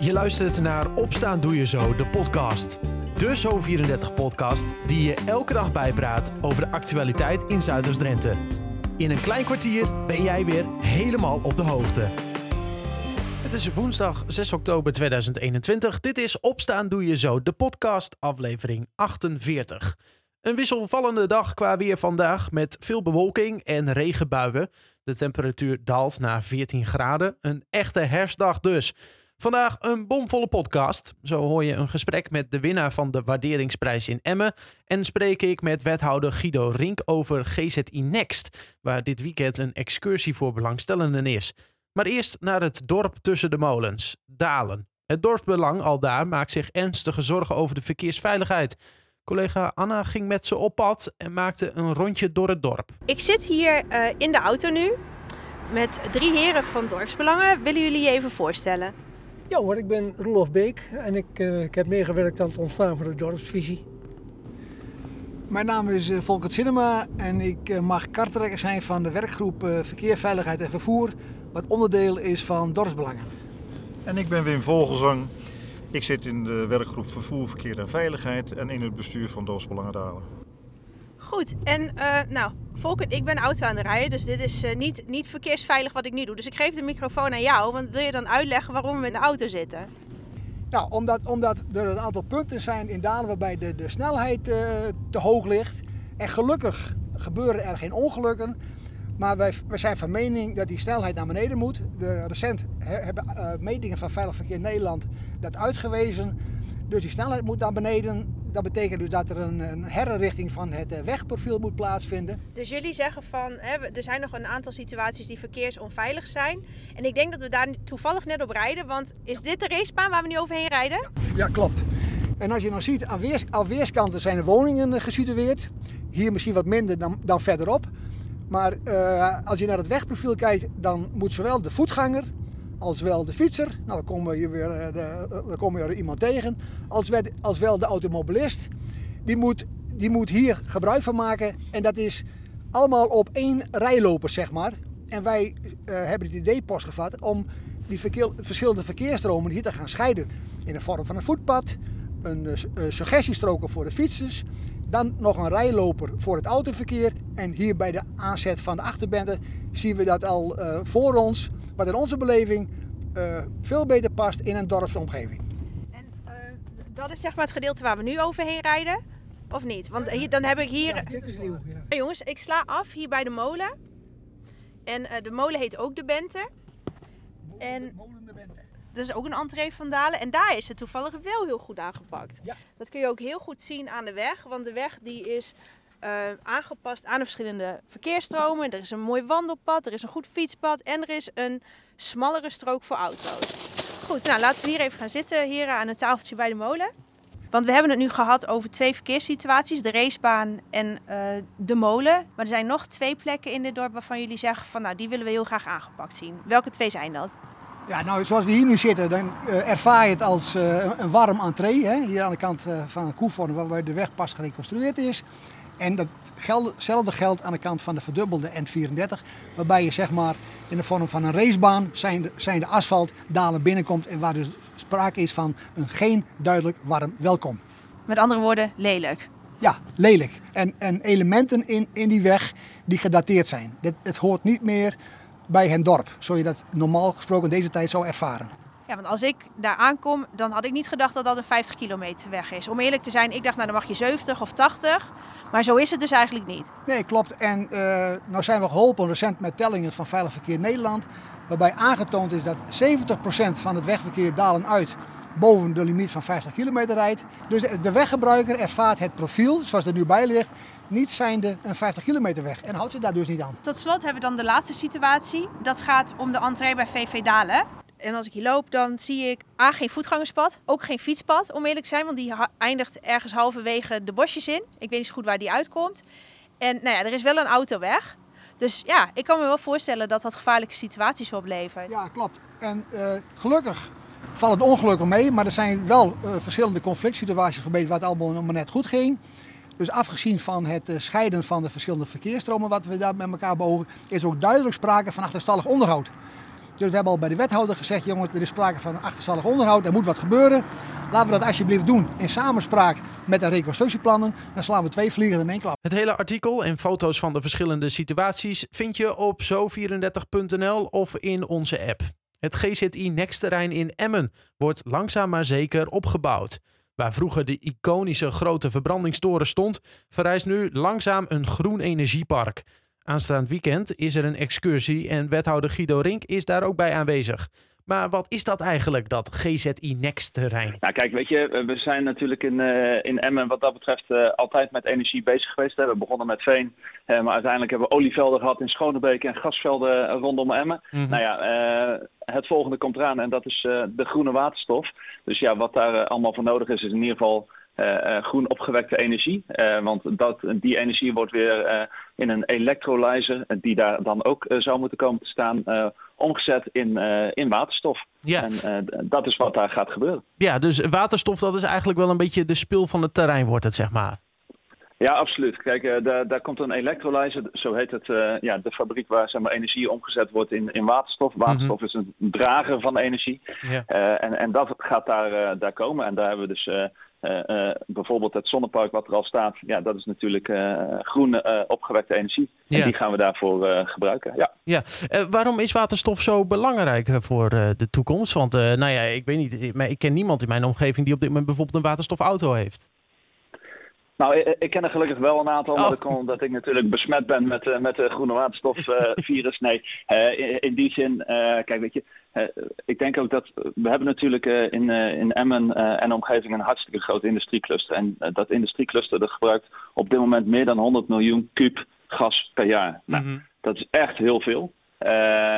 Je luistert naar Opstaan Doe Je Zo, de podcast. De Zo34-podcast die je elke dag bijpraat over de actualiteit in Zuiders-Drenthe. In een klein kwartier ben jij weer helemaal op de hoogte. Het is woensdag 6 oktober 2021. Dit is Opstaan Doe Je Zo, de podcast, aflevering 48. Een wisselvallende dag qua weer vandaag met veel bewolking en regenbuien. De temperatuur daalt naar 14 graden. Een echte herfstdag dus. Vandaag een bomvolle podcast. Zo hoor je een gesprek met de winnaar van de waarderingsprijs in Emmen. En spreek ik met wethouder Guido Rink over GZI Next, waar dit weekend een excursie voor belangstellenden is. Maar eerst naar het dorp tussen de molens, Dalen. Het dorpsbelang al daar maakt zich ernstige zorgen over de verkeersveiligheid. Collega Anna ging met ze op pad en maakte een rondje door het dorp. Ik zit hier uh, in de auto nu met drie heren van Dorpsbelangen. Willen jullie je even voorstellen? Ja hoor, ik ben Roelof Beek en ik, uh, ik heb meegewerkt aan het ontstaan van de dorpsvisie. Mijn naam is uh, Volkert Cinema en ik uh, mag kartrekker zijn van de werkgroep Verkeer, Veiligheid en Vervoer, wat onderdeel is van Dorpsbelangen. En ik ben Wim Vogelzang. Ik zit in de werkgroep Vervoer, Verkeer en Veiligheid en in het bestuur van Dorpsbelangen Dalen. Goed, en uh, nou, Volkert, ik ben auto aan het rijden, dus dit is uh, niet, niet verkeersveilig wat ik nu doe. Dus ik geef de microfoon aan jou, want wil je dan uitleggen waarom we in de auto zitten? Nou, omdat, omdat er een aantal punten zijn in Dalen waarbij de, de snelheid uh, te hoog ligt. En gelukkig gebeuren er geen ongelukken. Maar wij, wij zijn van mening dat die snelheid naar beneden moet. De, recent he, hebben metingen van Veilig Verkeer Nederland dat uitgewezen. Dus die snelheid moet naar beneden. Dat betekent dus dat er een, een van het wegprofiel moet plaatsvinden. Dus jullie zeggen van, hè, er zijn nog een aantal situaties die verkeersonveilig zijn. En ik denk dat we daar toevallig net op rijden, want is dit de racebaan waar we nu overheen rijden? Ja, klopt. En als je dan ziet, aan, weers, aan weerskanten zijn de woningen gesitueerd. Hier misschien wat minder dan, dan verderop. Maar uh, als je naar het wegprofiel kijkt, dan moet zowel de voetganger als wel de fietser, nou dan komen we hier weer dan komen we weer iemand tegen, als, wel, als wel de automobilist, die moet, die moet hier gebruik van maken en dat is allemaal op één rijloper zeg maar. En wij uh, hebben het idee postgevat om die verschillende verkeersstromen hier te gaan scheiden in de vorm van een voetpad, een uh, suggestiestroken voor de fietsers, dan nog een rijloper voor het autoverkeer en hier bij de aanzet van de achterbende zien we dat al uh, voor ons wat in onze beleving uh, veel beter past in een dorpsomgeving. En uh, dat is zeg maar het gedeelte waar we nu overheen rijden, of niet? Want hier, dan heb ik hier... Ja, dit is nieuw, ja. Hey, jongens, ik sla af hier bij de molen. En uh, de molen heet ook de Bente. En molen de Bente. Dat is ook een entree van Dalen. En daar is het toevallig wel heel goed aangepakt. Ja. Dat kun je ook heel goed zien aan de weg. Want de weg die is uh, aangepast aan de verschillende verkeersstromen. Er is een mooi wandelpad, er is een goed fietspad en er is een smallere strook voor auto's. Goed, nou laten we hier even gaan zitten, hier aan het tafeltje bij de molen. Want we hebben het nu gehad over twee verkeerssituaties, de racebaan en uh, de molen. Maar er zijn nog twee plekken in dit dorp waarvan jullie zeggen van nou die willen we heel graag aangepakt zien. Welke twee zijn dat? Ja, nou zoals we hier nu zitten, dan uh, ervaar je het als uh, een warm entree. Hè? Hier aan de kant van Koevorn, waar de weg pas gereconstrueerd is. En datzelfde geldt aan de kant van de verdubbelde N34, waarbij je zeg maar in de vorm van een racebaan zijn de, zijn de asfaltdalen binnenkomt en waar dus sprake is van een geen duidelijk warm welkom. Met andere woorden, lelijk. Ja, lelijk. En, en elementen in, in die weg die gedateerd zijn. Dit, het hoort niet meer bij het dorp, zoals je dat normaal gesproken deze tijd zou ervaren. Ja, want als ik daar aankom, dan had ik niet gedacht dat dat een 50 kilometer weg is. Om eerlijk te zijn, ik dacht nou dan mag je 70 of 80. Maar zo is het dus eigenlijk niet. Nee, klopt. En uh, nou zijn we geholpen recent met tellingen van Veilig Verkeer Nederland. Waarbij aangetoond is dat 70% van het wegverkeer dalen uit boven de limiet van 50 kilometer rijdt. Dus de weggebruiker ervaart het profiel, zoals er nu bij ligt, niet zijnde een 50 kilometer weg. En houdt zich daar dus niet aan. Tot slot hebben we dan de laatste situatie. Dat gaat om de entree bij VV Dalen. En als ik hier loop, dan zie ik A, geen voetgangerspad, ook geen fietspad, om eerlijk te zijn, want die eindigt ergens halverwege de bosjes in. Ik weet niet zo goed waar die uitkomt. En nou ja, er is wel een autoweg. Dus ja, ik kan me wel voorstellen dat dat gevaarlijke situaties oplevert. Ja, klopt. En uh, gelukkig vallen de ongelukken mee, maar er zijn wel uh, verschillende conflict situaties geweest waar het allemaal maar net goed ging. Dus afgezien van het uh, scheiden van de verschillende verkeersstromen wat we daar met elkaar beogen, is ook duidelijk sprake van achterstallig onderhoud. Dus we hebben al bij de wethouder gezegd, jongens, er is sprake van achterstallig onderhoud, er moet wat gebeuren. Laten we dat alsjeblieft doen in samenspraak met de reconstructieplannen. Dan slaan we twee vliegen in één klap. Het hele artikel en foto's van de verschillende situaties vind je op zo34.nl of in onze app. Het GZI Next terrein in Emmen wordt langzaam maar zeker opgebouwd. Waar vroeger de iconische grote verbrandingstoren stond, verrijst nu langzaam een groen energiepark. Aanstaand weekend is er een excursie en wethouder Guido Rink is daar ook bij aanwezig. Maar wat is dat eigenlijk, dat GZI Next terrein? Nou kijk, weet je, we zijn natuurlijk in, uh, in Emmen wat dat betreft uh, altijd met energie bezig geweest. Hè. We begonnen met veen, uh, maar uiteindelijk hebben we olievelden gehad in Schonebeek en gasvelden rondom Emmen. Mm -hmm. Nou ja, het volgende komt eraan en dat is de groene waterstof. Dus ja, wat daar allemaal voor nodig is, is in ieder geval groen opgewekte energie. Uh, want dat, die energie wordt weer in een electrolyzer, die daar dan ook zou moeten komen te staan, omgezet in, in waterstof. Ja. En dat is wat daar gaat gebeuren. Ja, dus waterstof dat is eigenlijk wel een beetje de spil van het terrein wordt het, zeg maar. Ja, absoluut. Kijk, uh, daar, daar komt een electrolyzer, zo heet het, uh, ja, de fabriek waar zeg maar, energie omgezet wordt in, in waterstof. Waterstof mm -hmm. is een drager van energie. Ja. Uh, en, en dat gaat daar, daar komen. En daar hebben we dus bijvoorbeeld het zonnepark wat er al staat. Ja, dat is natuurlijk groen opgewekte energie. Ja. En die gaan we daarvoor gebruiken. Ja. Ja. waarom is waterstof zo belangrijk voor de toekomst? Want nou ja, ik weet niet, maar ik ken niemand in mijn omgeving die op dit moment bijvoorbeeld een waterstofauto heeft. Nou, ik, ken er gelukkig wel een aantal, oh. maar dat komt omdat ik natuurlijk besmet ben met, uh, met de groene waterstofvirus. Nee, uh, in, in, die zin, kijk, weet je, ik denk ook dat we hebben natuurlijk in, in Emmen en omgeving een hartstikke groot industriecluster. En dat industriecluster dat gebruikt op dit moment meer dan 100 miljoen kuub gas per jaar. Nou, mm -hmm. dat is echt heel veel.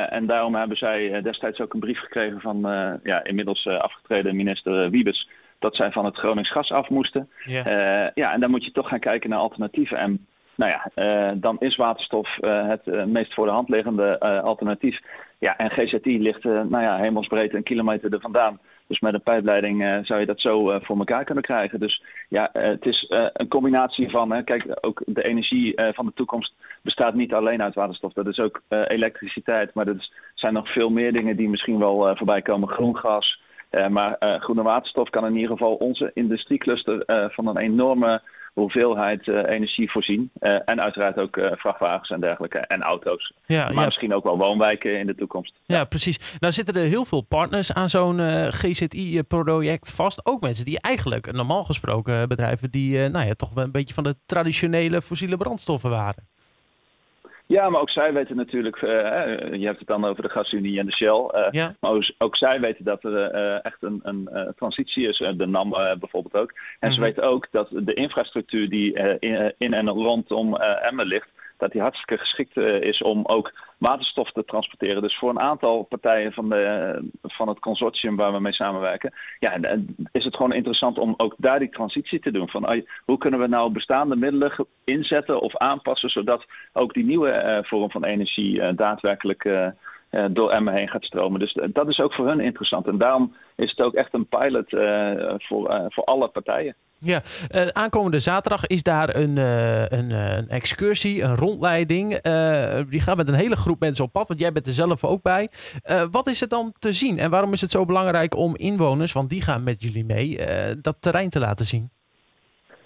en daarom hebben zij destijds ook een brief gekregen van ja, inmiddels afgetreden minister Wiebes dat zij van het Gronings gas af moesten. Yeah. Uh, ja, en dan moet je toch gaan kijken naar alternatieven. En nou ja, uh, dan is waterstof uh, het meest voor de hand liggende alternatief. Ja, en GZI ligt nou ja, hemelsbreed een kilometer er vandaan. Dus met een pijpleiding zou je dat zo voor elkaar kunnen krijgen. Dus ja, het is een combinatie van, kijk, ook de energie van de toekomst bestaat niet alleen uit waterstof. Dat is ook elektriciteit, maar er zijn nog veel meer dingen die misschien wel voorbij komen. Groen gas, maar uh, groene waterstof kan in ieder geval onze industriecluster uh, van een enorme hoeveelheid energie voorzien. en uiteraard ook vrachtwagens en dergelijke en auto's. Ja, maar ja. misschien ook wel woonwijken in de toekomst. Ja, ja, precies. Nou zitten er heel veel partners aan zo'n GZI-project vast. Ook mensen die eigenlijk, normaal gesproken bedrijven, die nou ja, toch wel een beetje van de traditionele fossiele brandstoffen waren. Ja, maar ook zij weten natuurlijk, uh, je hebt het dan over de gasunie en de Shell. Uh, ja. Maar ook, ook, zij weten dat er uh, echt een, een transitie is, de NAM bijvoorbeeld ook. En mm -hmm. ze mhm. weten ook dat de infrastructuur die in, in, en rondom Emmen ligt, dat die hartstikke geschikt is om ook waterstof te transporteren. Dus voor een aantal partijen van, de, van het consortium waar we mee samenwerken, ja, is het gewoon interessant om ook daar die transitie te doen. Van hoe kunnen we nou bestaande middelen inzetten of aanpassen, zodat ook die nieuwe uh, vorm van energie uh, daadwerkelijk door Emmen heen gaat stromen. Dus dat is ook voor hun interessant. En daarom is het ook echt een pilot voor, voor alle partijen. Ja, uh, aankomende zaterdag is daar een, uh, een, uh, een, excursie, een rondleiding. die gaat met een hele groep mensen op pad, want jij bent er zelf ook bij. wat is er dan te zien en waarom is het zo belangrijk om inwoners, want die gaan met jullie mee, dat terrein te laten zien?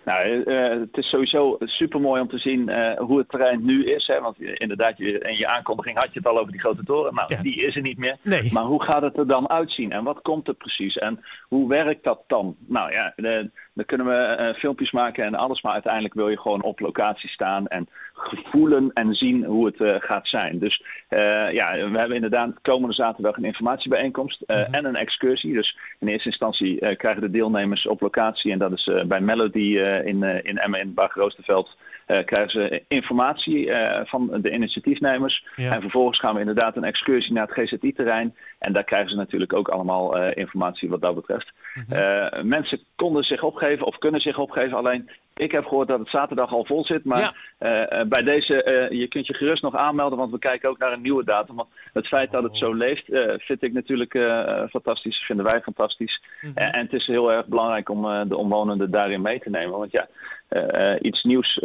Nou, het is sowieso super mooi om te zien hoe het terrein nu is. Hè? Want inderdaad, je, in je aankondiging had je het al over die grote toren. Nou, ja. die is er niet meer. Nee. Maar hoe gaat het er dan uitzien en wat komt er precies en hoe werkt dat dan? Nou ja, de, dan kunnen we uh, filmpjes maken en alles, maar uiteindelijk wil je gewoon op locatie staan en voelen en zien hoe het uh, gaat zijn. Dus uh, ja, we hebben inderdaad komende zaterdag een informatiebijeenkomst mm -hmm. en een excursie. Dus in eerste instantie krijgen de deelnemers op locatie en dat is bij Melody in, in Emmen in Bag-Roosterveld. Krijgen ze informatie van de initiatiefnemers. Ja. En vervolgens gaan we inderdaad een excursie naar het GZI-terrein. En daar krijgen ze natuurlijk ook allemaal informatie wat dat betreft. Mm -hmm. mensen konden zich opgeven of kunnen zich opgeven. Alleen ik heb gehoord dat het zaterdag al vol zit. Maar eh, bij deze, je kunt je gerust nog aanmelden, want we kijken ook naar een nieuwe datum. Want het feit dat het zo leeft, vind ik natuurlijk fantastisch. Vinden wij fantastisch. Mhm. en het is heel erg belangrijk om de omwonenden daarin mee te nemen. Want ja, iets nieuws,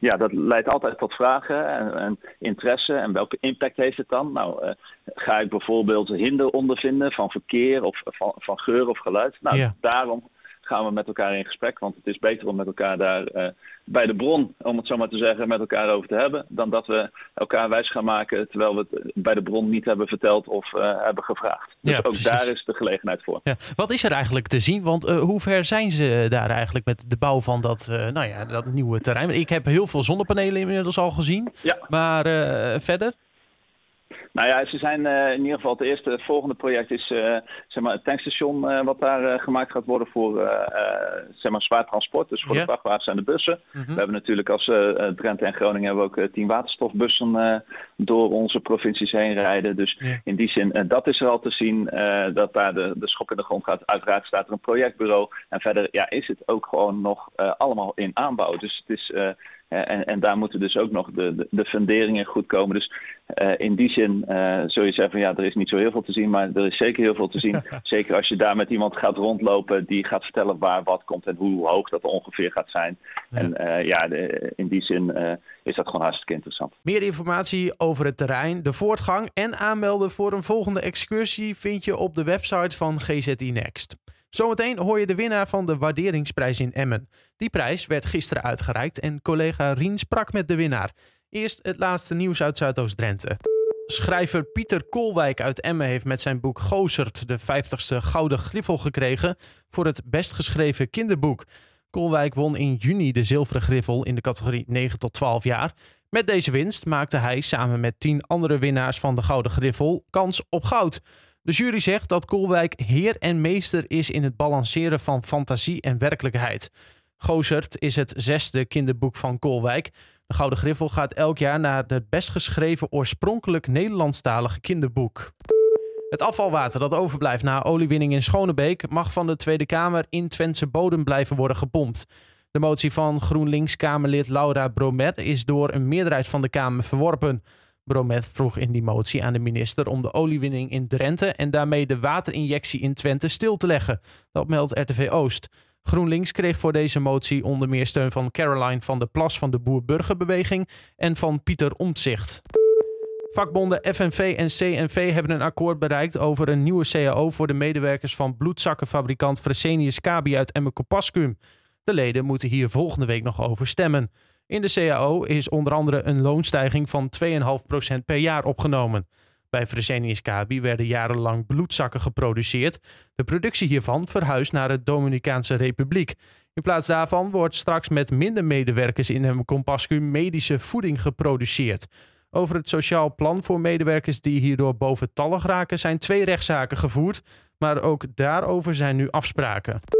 ja, dat leidt altijd tot vragen en, en, interesse. En welke impact heeft het dan? Nou, ga ik bijvoorbeeld hinder ondervinden van verkeer of van, van geur of geluid? Nou, daarom gaan we met elkaar in gesprek. Want het is beter om met elkaar daar uh, bij de bron, om het zo maar te zeggen, met elkaar over te hebben. Dan dat we elkaar wijs gaan maken terwijl we het bij de bron niet hebben verteld of uh, hebben gevraagd. Dus ja, ook daar is de gelegenheid voor. Ja. Wat is er eigenlijk te zien? Want uh, hoe ver zijn ze daar eigenlijk met de bouw van dat, nou ja, dat nieuwe terrein? Ik heb heel veel zonnepanelen inmiddels al gezien. Ja. Maar verder? Nou ja, ze zijn uh, in ieder geval het eerste. Het volgende project is uh, zeg maar het tankstation uh, wat daar gemaakt gaat worden voor zeg maar zwaar transport. Dus voor de vrachtwagens en de bussen. Mhm. We hebben natuurlijk als Drenthe en Groningen hebben we ook tien waterstofbussen door onze provincies heen rijden. Dus in die zin, dat is er al te zien. dat daar de, de schop in de grond gaat. Uiteraard staat er een projectbureau. En verder ja, is het ook gewoon nog allemaal in aanbouw. Dus het is en, en, daar moeten dus ook nog de, de, de funderingen goed komen. Dus uh, in die zin uh, zul je zeggen van ja, er is niet zo heel veel te zien, maar er is zeker heel veel te zien. zeker als je daar met iemand gaat rondlopen die gaat vertellen waar wat komt en hoe hoog dat ongeveer gaat zijn. En uh, ja, de, in die zin is dat gewoon hartstikke interessant. Meer informatie over het terrein, de voortgang en aanmelden voor een volgende excursie vind je op de website van GZI Next. Zometeen hoor je de winnaar van de waarderingsprijs in Emmen. Die prijs werd gisteren uitgereikt en collega Rien sprak met de winnaar. Eerst het laatste nieuws uit Zuidoost-Drenthe. Schrijver Pieter Koolwijk uit Emmen heeft met zijn boek Gozert de 50ste Gouden Griffel gekregen voor het best geschreven kinderboek. Koolwijk won in juni de zilveren griffel in de categorie 9 tot 12 jaar. Met deze winst maakte hij samen met 10 andere winnaars van de Gouden Griffel kans op goud. De jury zegt dat Koolwijk heer en meester is in het balanceren van fantasie en werkelijkheid. Gozert is het zesde kinderboek van Koolwijk. De Gouden Griffel gaat elk jaar naar het best geschreven oorspronkelijk Nederlandstalige kinderboek. Het afvalwater dat overblijft na oliewinning in Schonebeek mag van de Tweede Kamer in Twentse bodem blijven worden gepompt. De motie van GroenLinks-Kamerlid Laura Bromet is door een meerderheid van de Kamer verworpen. Bromet vroeg in die motie aan de minister om de oliewinning in Drenthe en daarmee de waterinjectie in Twente stil te leggen. Dat meldt RTV Oost. GroenLinks kreeg voor deze motie onder meer steun van Caroline van der Plas van de Boer-Burgerbeweging en van Pieter Omtzigt. Vakbonden FNV en CNV hebben een akkoord bereikt over een nieuwe CAO voor de medewerkers van bloedzakkenfabrikant Fresenius Kabi uit Emmekopaskum. De leden moeten hier volgende week nog over stemmen. In de CAO is onder andere een loonstijging van 2,5% per jaar opgenomen. Bij Fresenius Kabi werden jarenlang bloedzakken geproduceerd. De productie hiervan verhuist naar de Dominicaanse Republiek. In plaats daarvan wordt straks met minder medewerkers in een compascu medische voeding geproduceerd. Over het sociaal plan voor medewerkers die hierdoor boventallig raken zijn twee rechtszaken gevoerd, maar ook daarover zijn nu afspraken.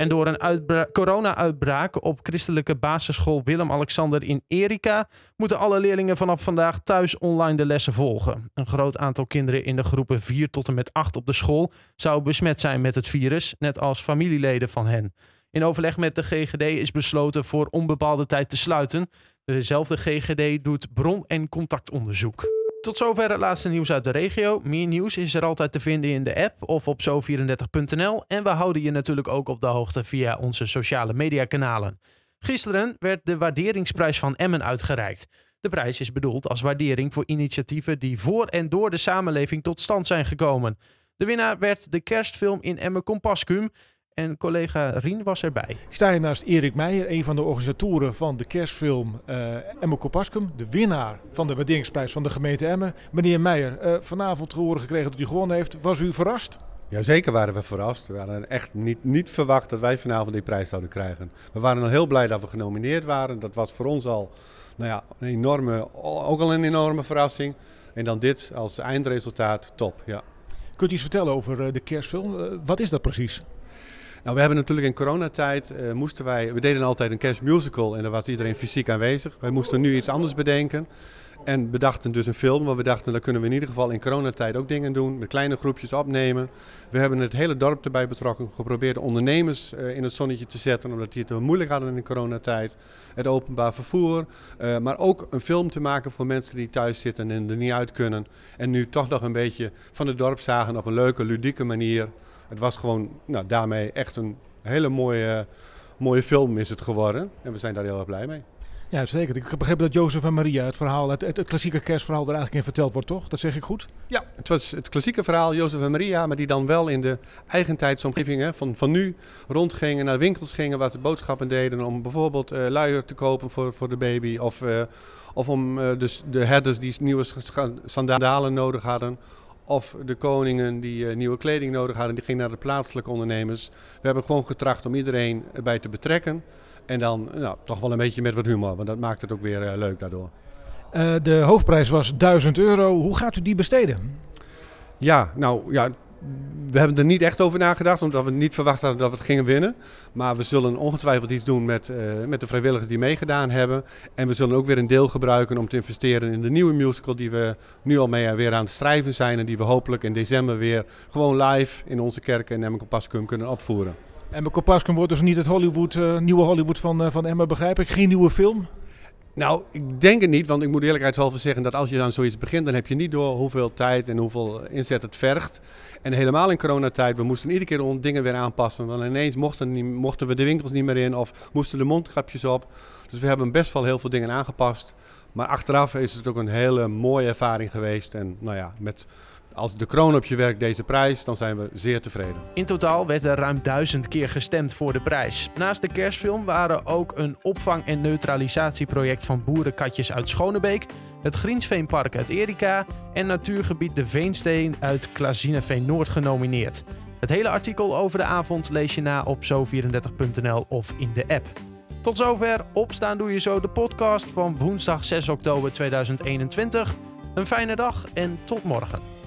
En door een corona-uitbraak op christelijke basisschool Willem-Alexander in Erika moeten alle leerlingen vanaf vandaag thuis online de lessen volgen. Een groot aantal kinderen in de groepen 4 tot en met 8 op de school zou besmet zijn met het virus, net als familieleden van hen. In overleg met de GGD is besloten voor onbepaalde tijd te sluiten. Dezelfde GGD doet bron- en contactonderzoek. Tot zover het laatste nieuws uit de regio. Meer nieuws is er altijd te vinden in de app of op zo34.nl. En we houden je natuurlijk ook op de hoogte via onze sociale mediakanalen. Gisteren werd de waarderingsprijs van Emmen uitgereikt. De prijs is bedoeld als waardering voor initiatieven die voor en door de samenleving tot stand zijn gekomen. De winnaar werd de kerstfilm in Emmen Compascum en collega Rien was erbij. Ik sta hier naast Erik Meijer, een van de organisatoren van de kerstfilm uh, Emmen Kopaskum. De winnaar van de waarderingsprijs van de gemeente Emmen. Meneer Meijer, uh, vanavond te horen gekregen dat u gewonnen heeft. Was u verrast? Jazeker waren we verrast. We hadden echt niet, niet verwacht dat wij vanavond die prijs zouden krijgen. We waren al heel blij dat we genomineerd waren. Dat was voor ons al nou ja, een enorme, ook al een enorme verrassing. En dan dit als eindresultaat, top. Ja. Kunt u iets vertellen over eh, de kerstfilm? Wat is dat precies? Nou, we hebben natuurlijk in coronatijd uh, moesten wij, we deden altijd een kerstmusical en daar was iedereen fysiek aanwezig. Wij moesten nu iets anders bedenken. En bedachten dus een film, maar we dachten dat kunnen we in ieder geval in coronatijd ook dingen doen. Met kleine groepjes opnemen. We hebben het hele dorp erbij betrokken. Geprobeerd de ondernemers uh, in het zonnetje te zetten, omdat die het moeilijk hadden in coronatijd. Het openbaar vervoer. Uh, maar ook een film te maken voor mensen die thuis zitten en er niet uit kunnen. En nu toch nog een beetje van het dorp zagen op een leuke, ludieke manier. Het was gewoon nou, daarmee echt een hele mooie, mooie film is het geworden. En we zijn daar heel erg blij mee. Ja, zeker. Ik heb begrepen dat Jozef en Maria, het verhaal, het, het, klassieke kerstverhaal, er eigenlijk in verteld wordt, toch? Dat zeg ik goed? Ja, het was het klassieke verhaal, Jozef en Maria, maar die dan wel in de eigentijdsomgeving hè, van, van nu rondgingen, naar winkels gingen waar ze boodschappen deden om bijvoorbeeld uh, luier te kopen voor, voor de baby. Of, uh, of om uh, dus de herders die nieuwe sandalen nodig hadden. Of de koningen die nieuwe kleding nodig hadden, die gingen naar de plaatselijke ondernemers. We hebben gewoon getracht om iedereen erbij te betrekken. En dan nou, toch wel een beetje met wat humor, want dat maakt het ook weer uh, leuk daardoor. Uh, de hoofdprijs was 1000 euro. Hoe gaat u die besteden? Ja, nou ja, we hebben er niet echt over nagedacht, omdat we niet verwacht hadden dat we het gingen winnen. Maar we zullen ongetwijfeld iets doen met, uh, met de vrijwilligers die meegedaan hebben. En we zullen ook weer een deel gebruiken om te investeren in de nieuwe musical die we nu al mee weer aan het schrijven zijn. En die we hopelijk in december weer gewoon live in onze kerk in Emmen Pascum kunnen opvoeren. En Pascum wordt dus niet het Hollywood, uh, nieuwe Hollywood van, uh, van Emma, begrijp ik? Geen nieuwe film? Nou, ik denk het niet, want ik moet eerlijkheidshalve zeggen dat als je aan zoiets begint, dan heb je niet door hoeveel tijd en hoeveel inzet het vergt. En helemaal in coronatijd, we moesten iedere keer dingen weer aanpassen. Want ineens mochten, mochten we de winkels niet meer in of moesten de mondkapjes op. Dus we hebben best wel heel veel dingen aangepast. Maar achteraf is het ook een hele mooie ervaring geweest. En nou ja, met als de kroon op je werk deze prijs, dan zijn we zeer tevreden. In totaal werd er ruim duizend keer gestemd voor de prijs. Naast de kerstfilm waren ook een opvang- en neutralisatieproject van boerenkatjes uit Schonebeek, het Griensveenpark uit Erika en natuurgebied De Veensteen uit Klazineveen Noord genomineerd. Het hele artikel over de avond lees je na op zo34.nl of in de app. Tot zover Opstaan Doe Je Zo, de podcast van woensdag 6 oktober 2021. Een fijne dag en tot morgen.